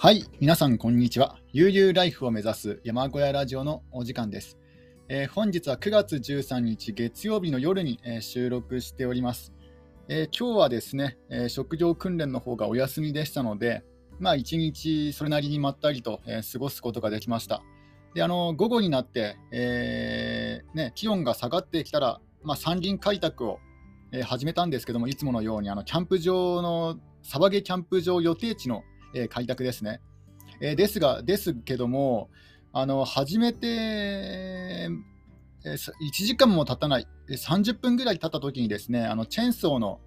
はい、皆さんこんにちは。悠々ライフを目指す山小屋ラジオのお時間です。えー、本日は9月13日月曜日の夜に、えー、収録しております。えー、今日はですね、え職業訓練の方がお休みでしたので、まあ一日それなりにまったりと、え過ごすことができました。で、あの午後になって、えね、気温が下がってきたら、まあ、山林開拓を、え始めたんですけども、いつものようにあのキャンプ場の、サバゲキャンプ場予定地のえー、開拓ですね。えー、ですが、ですけども、あの初めて、えー、1時間も経たない、30分ぐらい経った時にですね、あのチェーンソーの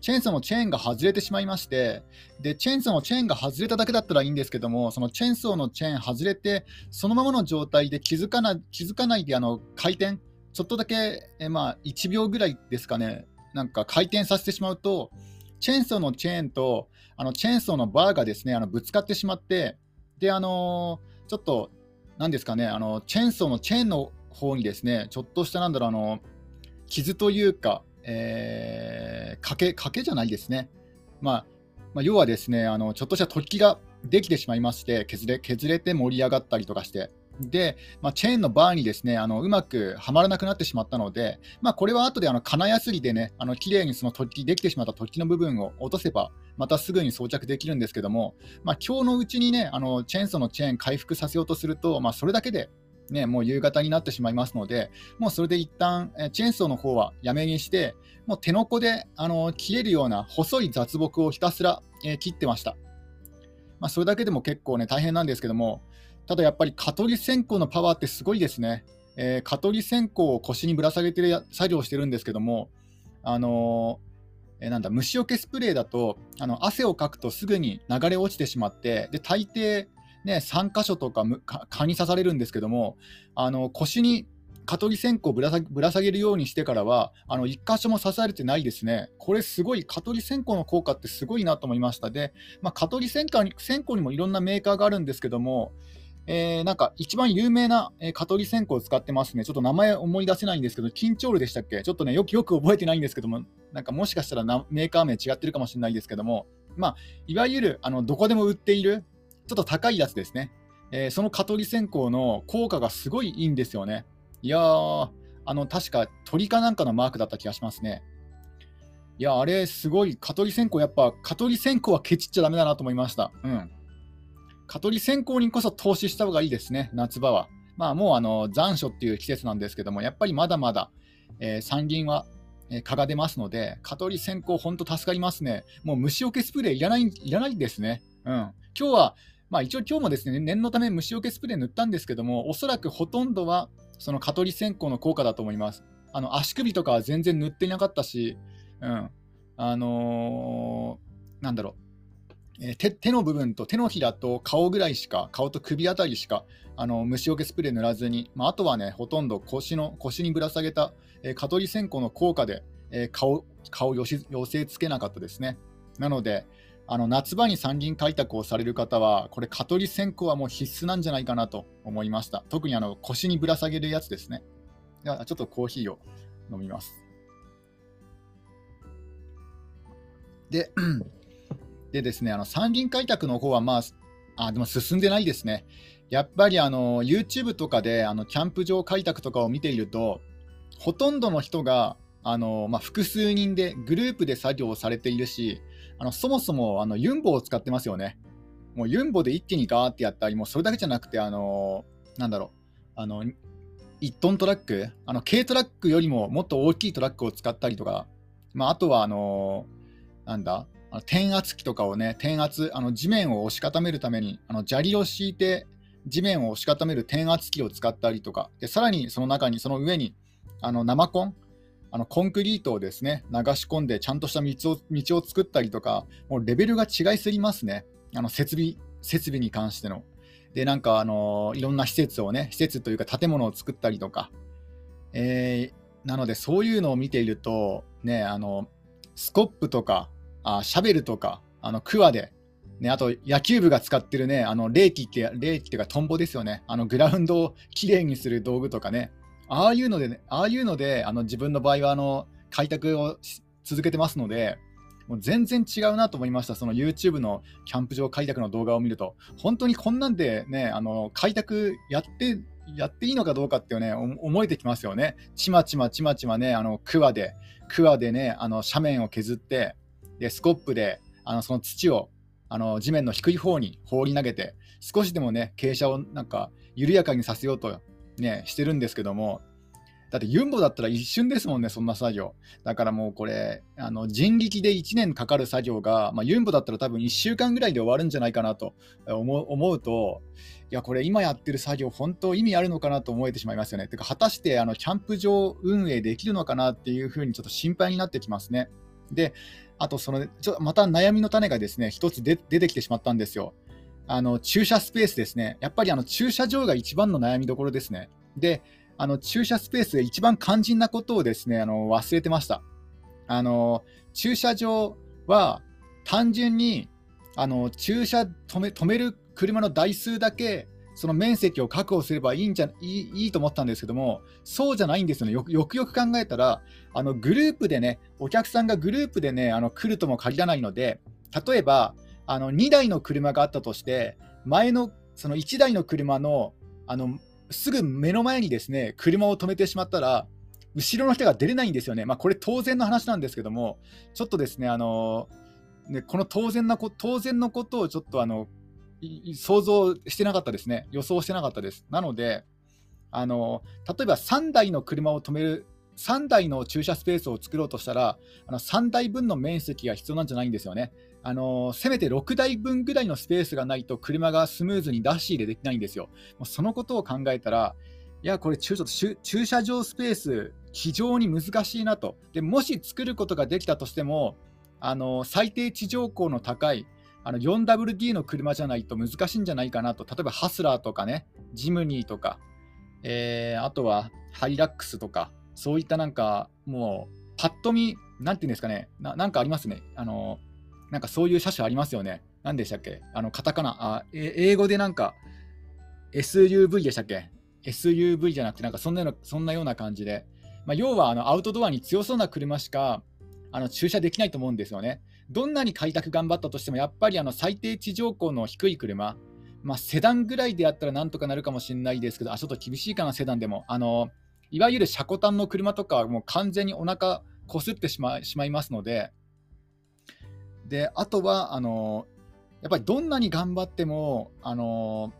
チェーンソーのチェーンが外れてしまいまして、で、チェーンソーのチェーンが外れただけだったらいいんですけども、そのチェーンソーのチェーン外れて、そのままの状態で気づかな気づかないであの回転、ちょっとだけ、えまあ、1秒ぐらいですかね、なんか回転させてしまうと、チェーンソーのチェーンとあのチェーンソーのバーがですねあのぶつかってしまって、であのちょっと、なんですかね、あのチェーンソーのチェーンの方にですね、ちょっとしたなんだろう、あの傷というか、えー、欠けけじゃないですね。まあ、まあ、要はですね、あのちょっとした突起ができてしまいまして、削れ削れて盛り上がったりとかして、で、まあ、チェーンのバーにですねあのうまくはまらなくなってしまったので、まあ、これは後であの金やすりでね、あの綺麗にその突起できてしまった突起の部分を落とせば、またすぐに装着できるんですけども、まあ、今日のうちにね、あのチェーンソーのチェーン回復させようとすると、まあ、それだけでね、もう夕方になってしまいますので、もうそれで一旦えチェーンソーの方はやめにして、もう手のこであの切れるような細い雑木をひたすら、え、切ってました。まあ、それだけでも結構ね、大変なんですけども、ただやっぱり蚊取り線香のパワーってすごいですね。えー、蚊取り線香を腰にぶら下げてる作業をしてるんですけども、あのー、えー、なんだ虫除けスプレーだとあの汗をかくとすぐに流れ落ちてしまってで大抵、ね、3箇所とか蚊に刺されるんですけどもあの腰に蚊取り線香をぶらぶら下げるようにしてからはあの1箇所も刺されてないですね。これすごい蚊取り線香の効果ってすごいなと思いましたで、まあ、蚊取り線香に線香にもいろんなメーカーがあるんですけどもえー、なんか一番有名な、えー、蚊取り線香を使ってますね。ちょっと名前思い出せないんですけど、緊張ルでしたっけ？ちょっとね、よくよく覚えてないんですけども、なんかもしかしたらメーカー名違ってるかもしれないですけども、まあ、いわゆるあのどこでも売っている、ちょっと高いやつですね。えー、その蚊取り線香の効果がすごいいいんですよね。いやー、あの確か鳥かなんかのマークだった気がしますね。いや、あれすごい、蚊取り線香、やっぱ蚊取り線香はケチっちゃだめだなと思いました。うん。蚊取り線香にこそ投資した方がいいですね、夏場は。まあ、もうあの残暑っていう季節なんですけども、やっぱりまだまだ、えー、山林は、え、蚊が出ますので、蚊取り線香、本当助かりますね。もう虫除けスプレーいらないいらないですね。うん、今日は、まあ、一応今日もですね、念のため虫除けスプレー塗ったんですけども、おそらくほとんどはその蚊取り線香の効果だと思います。あの足首とかは全然塗っていなかったし、うん、あのー、なんだろう、え、手手の部分と手のひらと顔ぐらいしか、顔と首あたりしかあの虫除けスプレー塗らずに、まあ、あとはね、ほとんど腰の腰にぶら下げた、えー、蚊取り線香の効果で、えー、顔顔寄せ寄せつけなかったですね。なので、あの夏場に山林開拓をされる方は、これ、蚊取り線香はもう必須なんじゃないかなと思いました。特にあの腰にぶら下げるやつですね。ではちょっとコーヒーを飲みます。で、でですね、あの山林開拓の方はまあ、あでも進んでないですね。やっぱりあの YouTube とかであのキャンプ場開拓とかを見ていると、ほとんどの人があの、まあ、複数人でグループで作業をされているし、あのそもそもあのユンボを使ってますよね。もうユンボで一気にガーってやったり、もうそれだけじゃなくて、あのなんだろう、あの1トントラック、あの軽トラックよりももっと大きいトラックを使ったりとか、まあ、あとはあのなんだ、あ転圧機とかをね、転圧、あの地面を押し固めるために、あの砂利を敷いて地面を押し固める転圧機を使ったりとか、でさらにその中に、その上にあの生コン、あのコンクリートをですね流し込んで、ちゃんとした道を道を作ったりとか、もうレベルが違いすぎますね、あの設備設備に関しての。で、なんか、あのいろんな施設をね、施設というか建物を作ったりとか、えー、なので、そういうのを見ていると、ね、あのスコップとか、あシャベルとか、あのクワで、ね、あと野球部が使ってるね、あの冷気って、冷気っていうかトンボですよね。あのグラウンドをきれいにする道具とかね。ああいうので、ね、ああいうので、あの自分の場合はあの開拓を続けてますので、もう全然違うなと思いました、その YouTube のキャンプ場開拓の動画を見ると、本当にこんなんでね、あの開拓やってやっていいのかどうかっていうね、思えてきますよね。ちまちまちまちまね、あの、クワで、クワでね、あの、斜面を削って、で、スコップで、あの、その土を、あの、地面の低い方に放り投げて、少しでもね、傾斜をなんか、緩やかにさせようとね、してるんですけども、だってユンボだったら一瞬ですもんね、そんな作業。だからもうこれ、あの人力で1年かかる作業が、まあ、ユンボだったら多分1週間ぐらいで終わるんじゃないかなと思うと、いや、これ今やってる作業、本当意味あるのかなと思えてしまいますよね。てか、果たしてあのキャンプ場運営できるのかなっていうふうにちょっと心配になってきますね。で、あとその、ちょまた悩みの種がですね、一つ出てきてしまったんですよ。あの駐車スペースですね。やっぱりあの駐車場が一番の悩みどころですね。で、あの駐車スペースで一番肝心なことをですねあの忘れてました。あの駐車場は単純にあの駐車止め止める車の台数だけその面積を確保すればいいんじゃいいいいと思ったんですけども、そうじゃないんですよね。よくよく考えたら、あのグループでね、お客さんがグループでね、あの来るとも限らないので、例えばあの2台の車があったとして、前のその1台の車のあのすぐ目の前にですね車を止めてしまったら、後ろの人が出れないんですよね。まあ、これ当然の話なんですけども、ちょっとですね、あのねこの当然なこ当然のことをちょっとあの想像してなかったですね。予想してなかったです。なので、あの例えば3台の車を止める、3台の駐車スペースを作ろうとしたら、あの3台分の面積が必要なんじゃないんですよね。あのせめて6台分ぐらいのスペースがないと車がスムーズに出し入れできないんですよ。もうそのことを考えたら、いや、これ駐駐車場スペース、非常に難しいなと。でもし作ることができたとしても、あの最低地上高の高いあの 4WD の車じゃないと難しいんじゃないかなと。例えばハスラーとかね、ジムニーとか、えー、あとはハイラックスとか、そういったなんかもう、パッと見、なんていうんですかね、ななんかありますね。あのなんかそういう車種ありますよね。何でしたっけ？あの、カタカナ、あ、英語でなんか、SUV でしたっけ ?SUV じゃなくて、なんかそんなようなそんなような感じで、まあ、要はあのアウトドアに強そうな車しかあの駐車できないと思うんですよね。どんなに開拓頑張ったとしても、やっぱりあの最低地上高の低い車、まあ、セダンぐらいでやったらなんとかなるかもしれないですけど、あちょっと厳しいかな、セダンでも。あのいわゆる車庫端の車とかはもう完全にお腹こすってしましまいますので、であとはあのやっぱりどんなに頑張ってもあの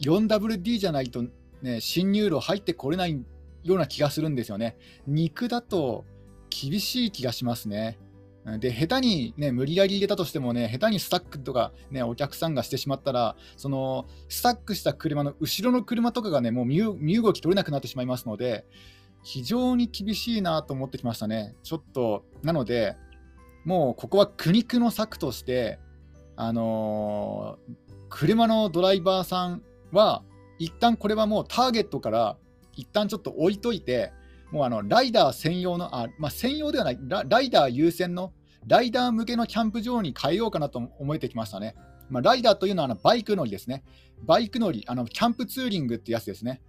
4WD じゃないと、ね、進入路入ってこれないような気がするんですよね。肉だと厳しい気がしますね。で、下手にね、無理やり入れたとしてもね、下手にスタックとかね、お客さんがしてしまったら、そのスタックした車の後ろの車とかがね、もう身動き取れなくなってしまいますので、非常に厳しいなと思ってきましたね。ちょっと、なので、もうここは苦肉の策として、あのー、車のドライバーさんは、一旦これはもうターゲットから一旦ちょっと置いといて、もうあのライダー専用の、あまあ、専用ではないラ、ライダー優先の、ライダー向けのキャンプ場に変えようかなと思えてきましたね。まあ、ライダーというのはあのバイク乗りですね。バイク乗り、あのキャンプツーリングってやつですね。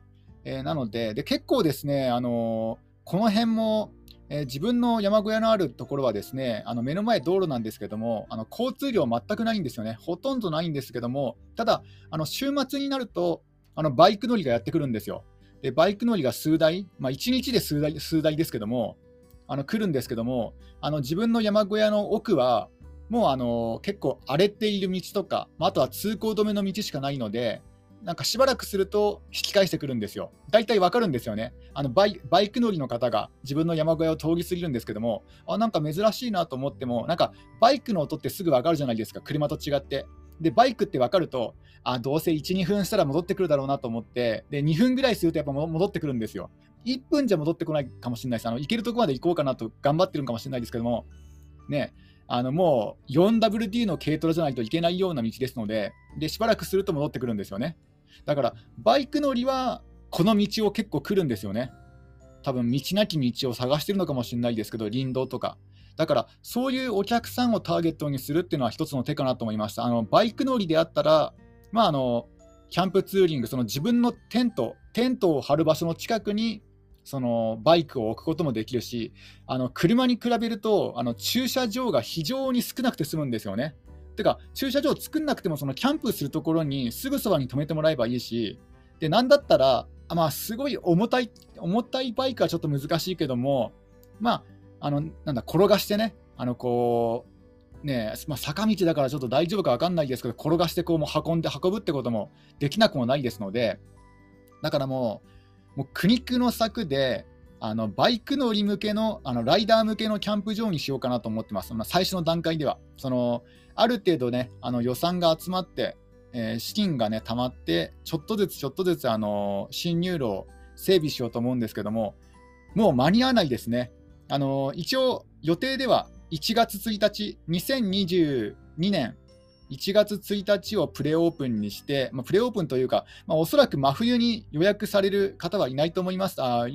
えー、なのでで、結構ですね、あのー、この辺もえー、自分の山小屋のあるところはですねあの目の前道路なんですけどもあの交通量全くないんですよねほとんどないんですけどもただあの週末になるとあのバイク乗りがやってくるんですよでバイク乗りが数台、まあ、1日で数台数台ですけどもあの来るんですけどもあの自分の山小屋の奥はもうあの結構荒れている道とか、まあとは通行止めの道しかないのでなんかしばらくすると引き返してくるんですよ。大体わかるんですよね。あのバイバイク乗りの方が自分の山小屋を通り過ぎるんですけども、あなんか珍しいなと思っても、なんかバイクの音ってすぐわかるじゃないですか、車と違って。で、バイクってわかると、あどうせ1、2分したら戻ってくるだろうなと思って、で2分ぐらいするとやっぱ戻ってくるんですよ。1分じゃ戻ってこないかもしれないです。あの行けるとこまで行こうかなと頑張ってるかもしれないですけども、ね、あのもう 4WD の軽トラじゃないといけないような道ですのでで、しばらくすると戻ってくるんですよね。だから、バイク乗りはこの道を結構来るんですよね。多分道なき道を探してるのかもしれないですけど、林道とか。だから、そういうお客さんをターゲットにするっていうのは一つの手かなと思いました。あのバイク乗りであったら、まあ、あのキャンプツーリング、その自分のテント、テントを張る場所の近くにそのバイクを置くこともできるし、あの車に比べるとあの駐車場が非常に少なくて済むんですよね。てか、駐車場を作んなくても、そのキャンプするところにすぐそばに止めてもらえばいいし、で、なんだったら、まあ、すごい重たい、重たいバイクはちょっと難しいけども、まあ、あの、なんだ、転がしてね、あの、こう、ねまあ、坂道だからちょっと大丈夫か分かんないですけど、転がしてこうも運んで運ぶってこともできなくもないですので、だからもう、もう苦肉の策で、あのバイク乗り向けのあのライダー向けのキャンプ場にしようかなと思ってます、まあ、最初の段階では。そのある程度ね、あの予算が集まって、えー、資金がね、溜まって、ちょっとずつちょっとずつ、あの新入路を整備しようと思うんですけども、もう間に合わないですね。あの一応、予定では1月1日、2022年1月1日をプレオープンにして、まあ、プレオープンというか、まあ、おそらく真冬に予約される方はいないと思います。あ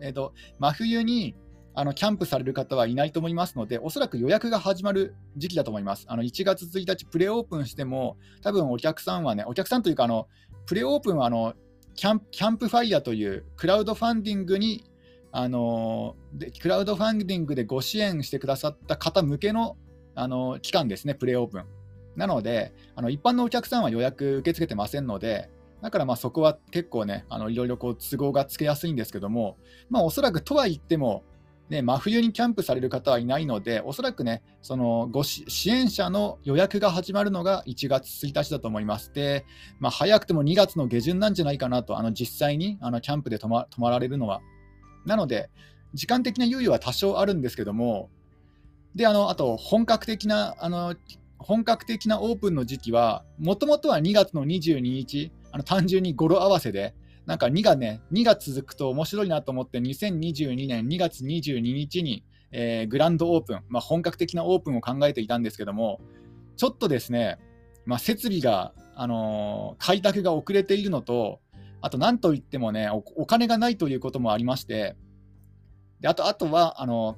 えーと真冬にあのキャンプされる方はいないと思いますので、おそらく予約が始まる時期だと思います。あの1月1日、プレオープンしても、多分お客さんはね、お客さんというか、あのプレオープンはあのキャンキャンプファイヤーというクラウドファンディングにあのでクラウドファンディングでご支援してくださった方向けのあの期間ですね、プレオープン。なので、あの一般のお客さんは予約受け付けてませんので、だからまあそこは結構ね、いろいろ都合がつけやすいんですけども、まあ、おそらくとは言っても、ね、真冬にキャンプされる方はいないので、おそらくね、そのご支援者の予約が始まるのが1月1日だと思います。で、まあ、早くても2月の下旬なんじゃないかなと、あの実際にあのキャンプで泊ま泊まられるのは。なので、時間的な猶予は多少あるんですけども、で、あのあと本格的なあの本格的なオープンの時期は、もともとは2月の22日、あの単純に語呂合わせで、なんか2がね、2が続くと面白いなと思って、2022年2月22日に、えー、グランドオープン、まあ、本格的なオープンを考えていたんですけども、ちょっとですね、まあ、設備が、あのー、開拓が遅れているのと、あと何といってもねお、お金がないということもありまして、であとあとは、あの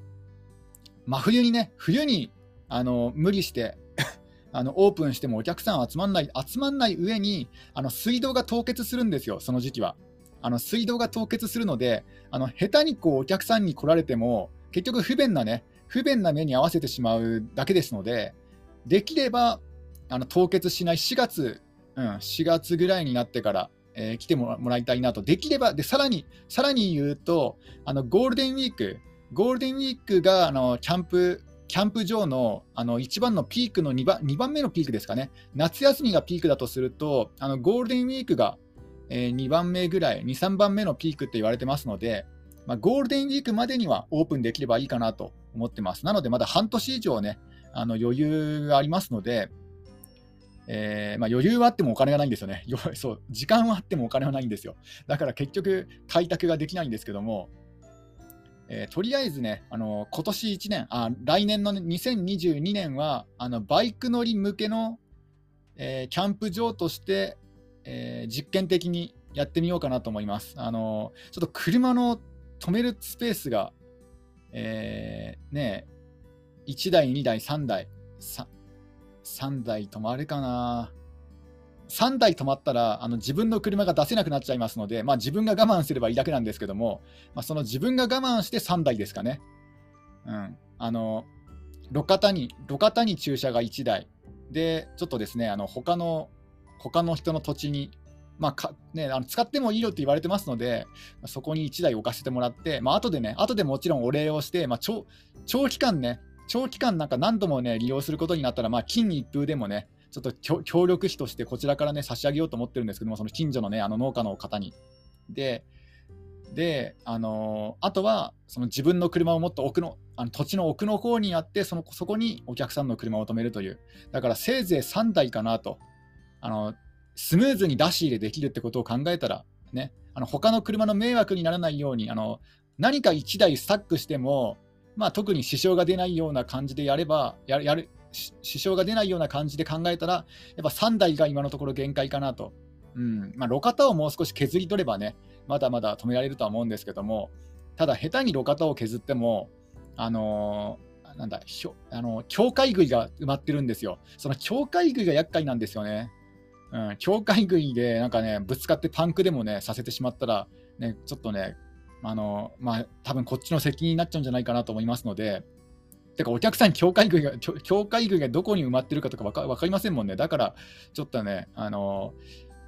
真冬にね、冬に、あの無理してあのオープンしてもお客さん集まんない集まんない上にあの水道が凍結するんですよ、その時期は。あの水道が凍結するので、あの下手にこうお客さんに来られても、結局不便なね、不便な目に合わせてしまうだけですので、できればあの凍結しない4月、うん、4月ぐらいになってから、えー、来てもらいたいなと。できれば、でさらにさらに言うと、あのゴールデンウィーク、ゴールデンウィークがあのキャンプキャンプ場のあの一番のピークの2番 ,2 番目のピークですかね、夏休みがピークだとすると、あのゴールデンウィークが、え、2番目ぐらい、2、3番目のピークって言われてますので、まあ、ゴールデンウィークまでにはオープンできればいいかなと思ってます。なので、まだ半年以上ね、あの余裕がありますので、えー、まあ、余裕はあってもお金がないんですよね。そう時間はあってもお金はないんですよ。だから結局、開拓ができないんですけども、えー、とりあえずね、あの今年1年、あ来年の、ね、2022年はあのバイク乗り向けの、えー、キャンプ場として、え、実験的にやってみようかなと思います。あのちょっと車の止めるスペースが、えー、ね、1台、2台、3台、3, 3台止まるかな。3台止まったらあの自分の車が出せなくなっちゃいますので、まあ、自分が我慢すればいいだけなんですけども、まあ、その自分が我慢して3台ですかね。うん、あの路肩に路肩に駐車が1台で、ちょっとですね、あの他の他の人の土地に、まあかね、あの使ってもいいよって言われてますので、そこに1台置かせてもらって、まあ後でね、後でもちろんお礼をして、まあ、長期間ね、長期間なんか何度もね、利用することになったら、まあ、金一封でもね、ちょっと協力費としてこちらからね、差し上げようと思ってるんですけども、その近所のね、あの農家の方に。で、で、あのー、あとは、その自分の車をもっと奥の、あの土地の奥の方にあって、そのそこにお客さんの車を止めるという。だからせいぜい3台かなと。あの、スムーズに出し入れできるってことを考えたら、ね、あの他の車の迷惑にならないように、あの何か1台スタックしても、まあ、特に支障が出ないような感じでやれば、ややる支障が出ないような感じで考えたら、やっぱ3台が今のところ限界かなと。うんまあ、路肩をもう少し削り取ればね、まだまだ止められるとは思うんですけども、ただ、下手に路肩を削っても、あのー、なんだひょあの境界杭が埋まってるんですよ。その境界杭が厄介なんですよね。うん、境界杭でなんかね、ぶつかってパンクでもね、させてしまったら、ね、ちょっとね、あのまあ、多分こっちの責任になっちゃうんじゃないかなと思いますので、てかお客さんに境界群が、境界群がどこに埋まってるかとか分か分かりませんもんね。だから、ちょっとね、あの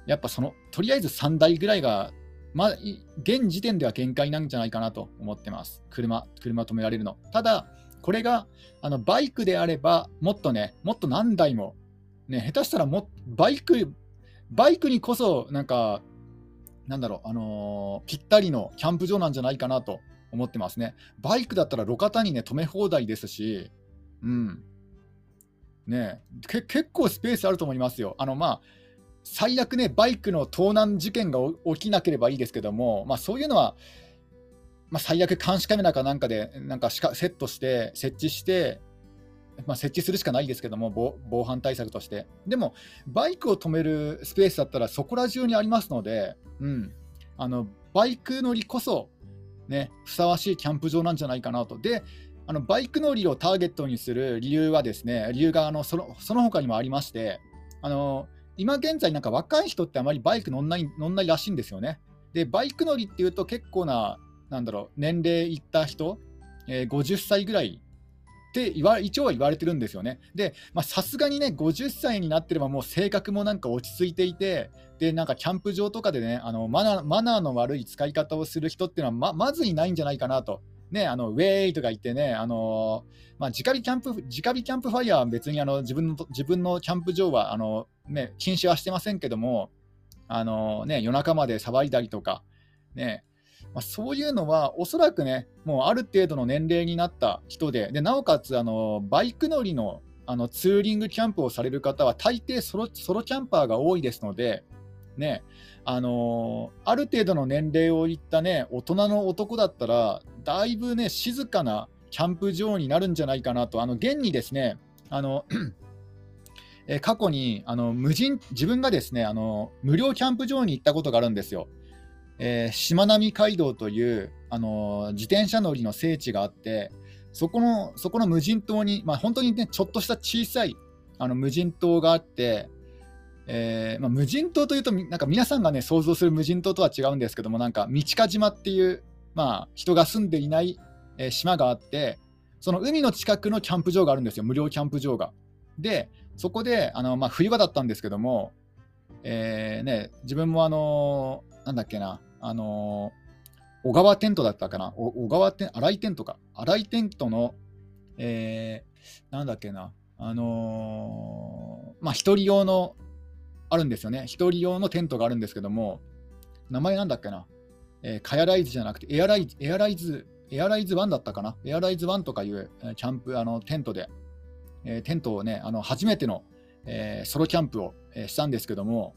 やっぱその、とりあえず3台ぐらいが、まあ、現時点では限界なんじゃないかなと思ってます。車、車止められるの。ただ、これがあのバイクであれば、もっとね、もっと何台も、ね、下手したらもバイク、バイクにこそ、なんか、なんだろう、あのー、ぴったりのキャンプ場なんじゃないかなと思ってますね。バイクだったら路肩にね、止め放題ですし、うん。ね結構スペースあると思いますよ。あの、まあ、最悪ね、バイクの盗難事件が起きなければいいですけども、まあ、そういうのは、まあ、最悪監視カメラかなんかでなんかしかセットして、設置して、まあ、設置するしかないですけども防、防犯対策として。でも、バイクを止めるスペースだったらそこら中にありますので、うん、あのバイク乗りこそ、ね、ふさわしいキャンプ場なんじゃないかなと。で、あのバイク乗りをターゲットにする理由はですね、理由があのそのその他にもありまして、あの今現在、なんか若い人ってあまりバイク乗んない乗んないらしいんですよね。で、バイク乗りっていうと結構な、なんだろう、年齢いった人、えー、50歳ぐらいって言わ一応は言われてるんですよね。で、さすがにね、50歳になってればもう性格もなんか落ち着いていて、で、なんかキャンプ場とかでね、あのマナマナーの悪い使い方をする人っていうのはままずいないんじゃないかなと。ね、あのウェイとか言ってね、あのまあ、直火キャンプ直火キャンプファイヤーは別にあの自分の自分のキャンプ場はあの、ね、禁止はしてませんけども、あのね、夜中まで騒いだりとか、ね、まあ、そういうのはおそらくね、もうある程度の年齢になった人で、でなおかつあのバイク乗りのあのツーリングキャンプをされる方は大抵ソロソロキャンパーが多いですので、ね、あのー、ある程度の年齢をいったね、大人の男だったら、だいぶね、静かなキャンプ場になるんじゃないかなと、あの現にですね、あのえ過去にあの無人自分がですねあの無料キャンプ場に行ったことがあるんですよ。えー、しまなみ海道という、あのー、自転車乗りの聖地があって、そこのそこの無人島に、まあ、本当にね、ちょっとした小さいあの無人島があって、えー、まあ、無人島というと、なんか皆さんがね、想像する無人島とは違うんですけども、なんか、道か島っていう、まあ、人が住んでいない、え島があって、その海の近くのキャンプ場があるんですよ、無料キャンプ場が。で、そこで、あのまあ、冬場だったんですけども、えーね、自分もあのなんだっけな、あの小川テントだったかな、小川テント、荒井テントか、荒井テントの、えー、なんだっけな、あのー、まあ、一人用の、あるんですよね、一人用のテントがあるんですけども、名前なんだっけな、えー、カヤライズじゃなくて、エアライズ、エアライズ、エアライズ1だったかな、エアライズ1とかいう、キャンプ、あのテントで、えー、テントをね、あの初めての、えー、ソロキャンプを、えー、したんですけども、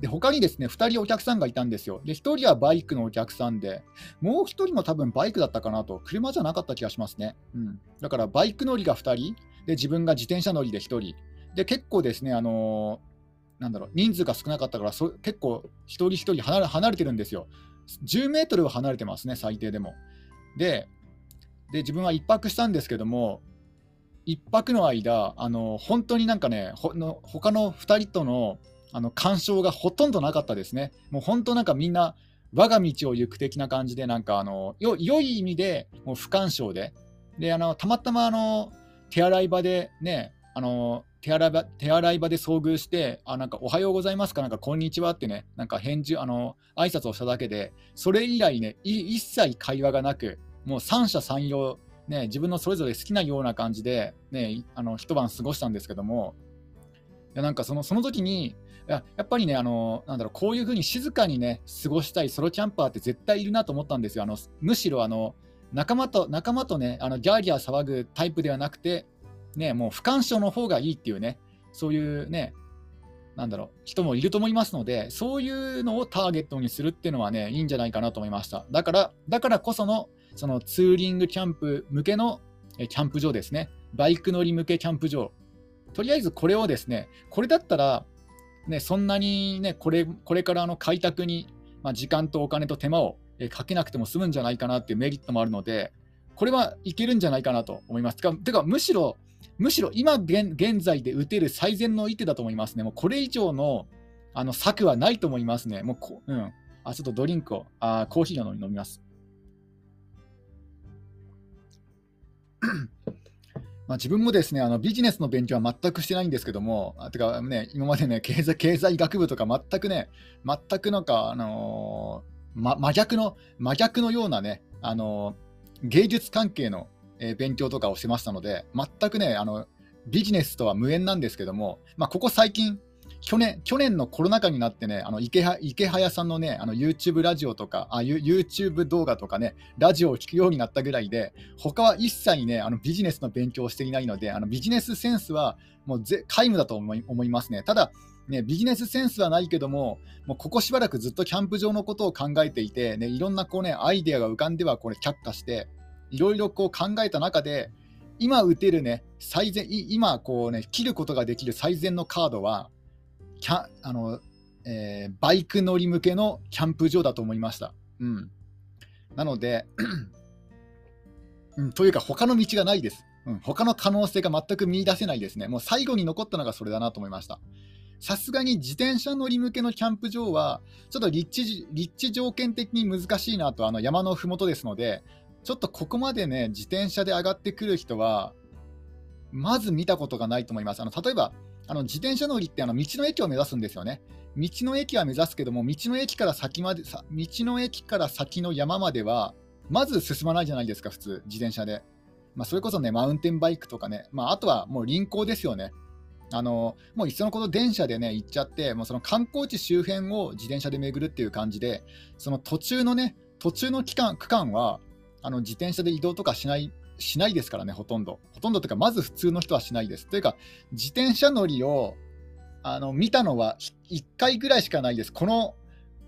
で他にですね2人お客さんがいたんですよ。で1人はバイクのお客さんで、もう1人も多分バイクだったかなと、車じゃなかった気がしますね。うん、だからバイク乗りが2人、で自分が自転車乗りで1人、で結構ですね、あのー、なんだろう人数が少なかったからそ、結構一人一人離れ離れてるんですよ。10メートルは離れてますね、最低でも。で、で自分は1泊したんですけども、1泊の間、あの本当になんかね、ほの他の2人とのあの干渉がほとんどなかったですね。もう本当なんかみんな我が道を行く的な感じで、なんかあのよ良い意味でもう不干渉で、であのたまたまあの手洗い場でね、あの手洗い場手洗い場で遭遇して、あなんかおはようございますか、なんかこんにちはってね、なんか返事、あの挨拶をしただけで、それ以来ね、一切会話がなく、もう三者三様、ね、自分のそれぞれ好きなような感じで、ね、あの一晩過ごしたんですけども、いやなんかそのその時にややっぱりね、あのなんだろう、こういうふうに静かにね、過ごしたいソロキャンパーって絶対いるなと思ったんですよ。あのむしろあの仲間と仲間とね、あのギャーギャー騒ぐタイプではなくて、ね、もう不干渉の方がいいっていうね、そういうね、なんだろう、人もいると思いますので、そういうのをターゲットにするっていうのはね、いいんじゃないかなと思いました。だから、だからこその、そのツーリングキャンプ向けのキャンプ場ですね。バイク乗り向けキャンプ場。とりあえずこれをですね、これだったら、ね、そんなに、ね、これこれからの開拓に、まあ、時間とお金と手間をかけなくても済むんじゃないかなっていうメリットもあるので、これはいけるんじゃないかなと思います。てか、てかむしろ、むしろ今現在で打てる最善の一手だと思いますね。もうこれ以上のあの策はないと思いますね。もうこ、うん。あ、ちょっとドリンクを、あーコーヒーを飲みます。まあ、自分もですねあのビジネスの勉強は全くしてないんですけども、あてかね、今までね経済、経済学部とか全くね、全くなんか、あのー、ま、真逆の、真逆のようなね、あのー、芸術関係の、えー、勉強とかをしてましたので、全くね、あのビジネスとは無縁なんですけども、まあ、ここ最近、去年去年のコロナ禍になってね、あの池は池早さんのね、あの YouTube ラジオとかあ、YouTube 動画とかね、ラジオを聞くようになったぐらいで、他は一切ね、あのビジネスの勉強をしていないので、あのビジネスセンスはもうぜ皆無だと思い思いますね。ただ、ね、ビジネスセンスはないけども、もうここしばらくずっとキャンプ場のことを考えていて、ね、いろんなこう、ね、アイデアが浮かんではこれ却下して、いろいろこう考えた中で、今打てるね、最善、今こうね、切ることができる最善のカードは、キャあのえー、バイク乗り向けのキャンプ場だと思いました。うん、なので、うん、というか、他の道がないです。うん、他の可能性が全く見出せないですね。もう最後に残ったのがそれだなと思いました。さすがに自転車乗り向けのキャンプ場は、ちょっと立地立地条件的に難しいなと、あの山のふもとですので、ちょっとここまでね、自転車で上がってくる人は、まず見たことがないと思います。あの例えば、あの自転車乗りってあの道の駅を目指すんですよね。道の駅は目指すけども、道の駅から先まで、道の駅から先の山までは、まず進まないじゃないですか、普通、自転車で。まあ、それこそね、マウンテンバイクとかね、まあ、あとはもう輪行ですよね。あのもういっそのこと電車でね、行っちゃって、もうその観光地周辺を自転車で巡るっていう感じで、その途中のね、途中の期間区間は、あの自転車で移動とかしないしないですからね、ほとんど。ほとんどというか、まず普通の人はしないです。というか、自転車乗りをあの見たのは1回ぐらいしかないです。この、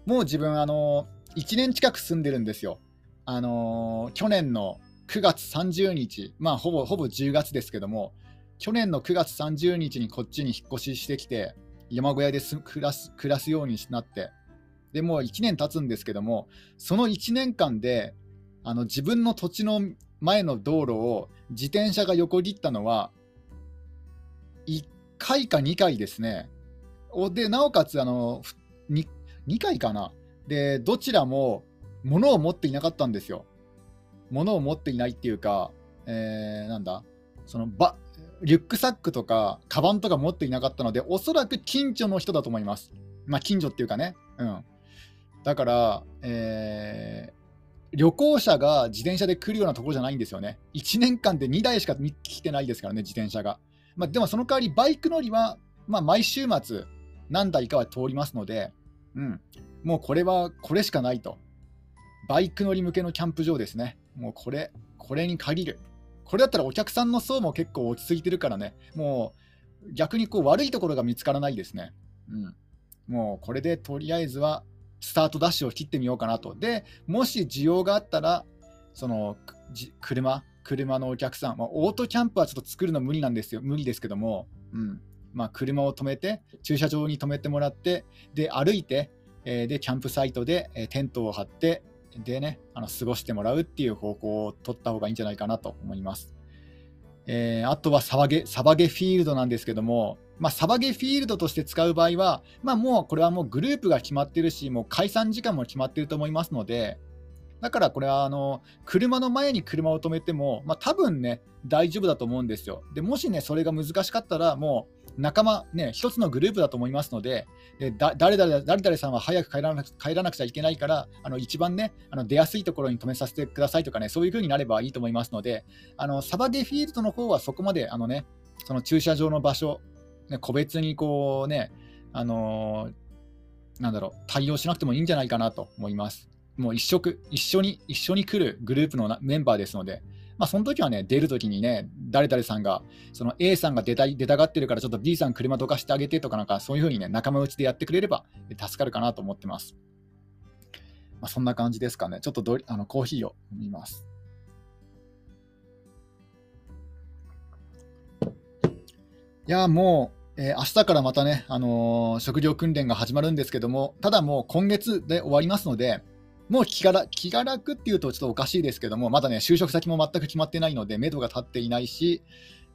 もう自分、あの1年近く住んでるんですよ。あの去年の9月30日、まあ、ほぼほぼ10月ですけども、去年の9月30日にこっちに引っ越ししてきて、山小屋で暮らす暮らすようになって、でもう1年経つんですけども、その1年間で、あの自分の土地の前の道路を自転車が横切ったのは、1回か2回ですね。で、なおかつあの2、2回かな。で、どちらも物を持っていなかったんですよ。物を持っていないっていうか、えー、なんだ、そのバリュックサックとか、カバンとか持っていなかったので、おそらく近所の人だと思います。まあ、近所っていうかね。うん。だから、えー、旅行者が自転車で来るようなところじゃないんですよね。1年間で2台しか来てないですからね、自転車が。まあ、でもその代わりバイク乗りは、まあ、毎週末何台かは通りますので、うん、もうこれはこれしかないと。バイク乗り向けのキャンプ場ですね。もうこれ、これに限る。これだったらお客さんの層も結構落ち着いてるからね、もう逆にこう悪いところが見つからないですね。うん、もうこれでとりあえずはスタートダッシュを切ってみようかなと。で、もし需要があったら、その車、車のお客さん、まあ、オートキャンプはちょっと作るの無理なんですよ、無理ですけども、うんまあ、車を止めて、駐車場に止めてもらって、で、歩いて、えー、で、キャンプサイトで、えー、テントを張って、でね、あの過ごしてもらうっていう方向を取った方がいいんじゃないかなと思います。えー、あとはサバゲ、サバゲフィールドなんですけども、まあ、サバゲフィールドとして使う場合は、まあ、もうこれはもうグループが決まってるし、もう解散時間も決まってると思いますので、だからこれはあの車の前に車を止めても、まあ、多分ね、大丈夫だと思うんですよ。でもしね、それが難しかったら、もう仲間、ね、一つのグループだと思いますので、で誰々誰々さんは早く帰らなく帰らなくちゃいけないから、あの一番ね、あの出やすいところに止めさせてくださいとかね、そういう風になればいいと思いますので、あのサバゲフィールドの方はそこまであの、ね、その駐車場の場所、ね、個別にこうね、あのー、なんだろう、対応しなくてもいいんじゃないかなと思います。もう一色、一緒に、一緒に来るグループのメンバーですので、まあ、その時はね、出るときにね、誰々さんが、その A さんが出た出たがってるから、ちょっと B さん車どかしてあげてとか、なんかそういうふうにね、仲間内でやってくれれば助かるかなと思ってます。まあ、そんな感じですかね。ちょっとどあのコーヒーを飲みます。いや、もう、えー、明日からまたね、あのー、職業訓練が始まるんですけども、ただもう今月で終わりますので、もう気が気が楽っていうとちょっとおかしいですけども、まだね、就職先も全く決まってないので、目処が立っていないし、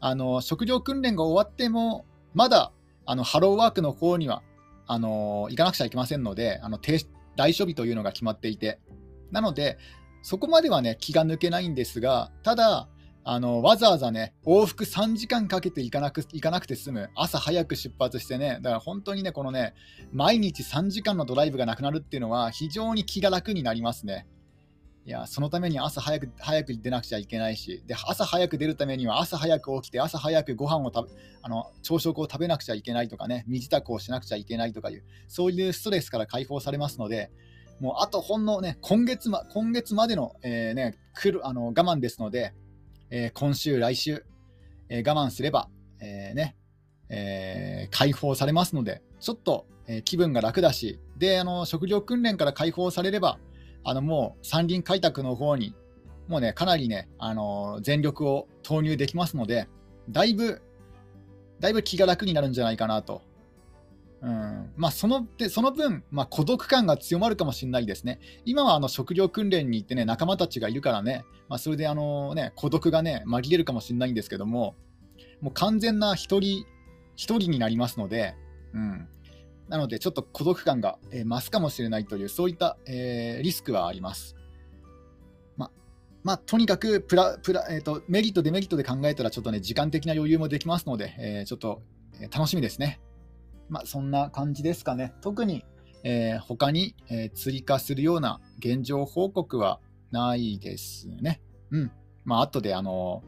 あの職業訓練が終わっても、まだあのハローワークの方にはあの行かなくちゃいけませんので、あの来所日というのが決まっていて、なので、そこまではね、気が抜けないんですが、ただ、あのわざわざね、往復3時間かけて行かなく行かなくて済む、朝早く出発してね、だから本当にね、このね、毎日3時間のドライブがなくなるっていうのは、非常に気が楽になりますね。いや、そのために朝早く早く出なくちゃいけないし、で朝早く出るためには朝早く起きて、朝早くご飯を食べあの朝食を食べなくちゃいけないとかね、身支度をしなくちゃいけないとかいう、そういうストレスから解放されますので、もうあとほんのね、今月ま今月までの,、えーね、来るあの我慢ですので、えー、今週、来週、えー、我慢すれば、えー、ねえ解放されますので、ちょっと、え気分が楽だし、であの職業訓練から解放されれば、あのもう山林開拓の方に、もうね、かなりね、あの全力を投入できますので、だいぶ、だいぶ気が楽になるんじゃないかなと。うんまあ、そのでその分、まあ、孤独感が強まるかもしれないですね。今はあの食料訓練に行ってね、仲間たちがいるからね、まあ、それであの、ね、孤独がね、紛れるかもしれないんですけども、もう完全な一人、一人になりますので、うん、なので、ちょっと孤独感が、え、増すかもしれないという、そういった、えー、リスクはあります。ままあ、とにかくプラプラ、えーと、メリット、デメリットで考えたら、ちょっとね、時間的な余裕もできますので、えー、ちょっと、え楽しみですね。まあ、そんな感じですかね。特に、えー、他に、えー、追加するような現状報告はないですね。うん。まあ、後で、あの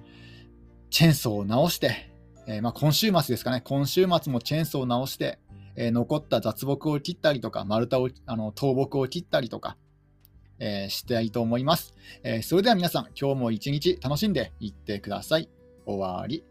チェーンソーを直して、えー、まあ、今週末ですかね。今週末もチェーンソーを直して、え残った雑木を切ったりとか、丸太を、あの倒木を切ったりとか、えー、したいと思います、えー、それでは皆さん、今日も一日楽しんでいってください。終わり。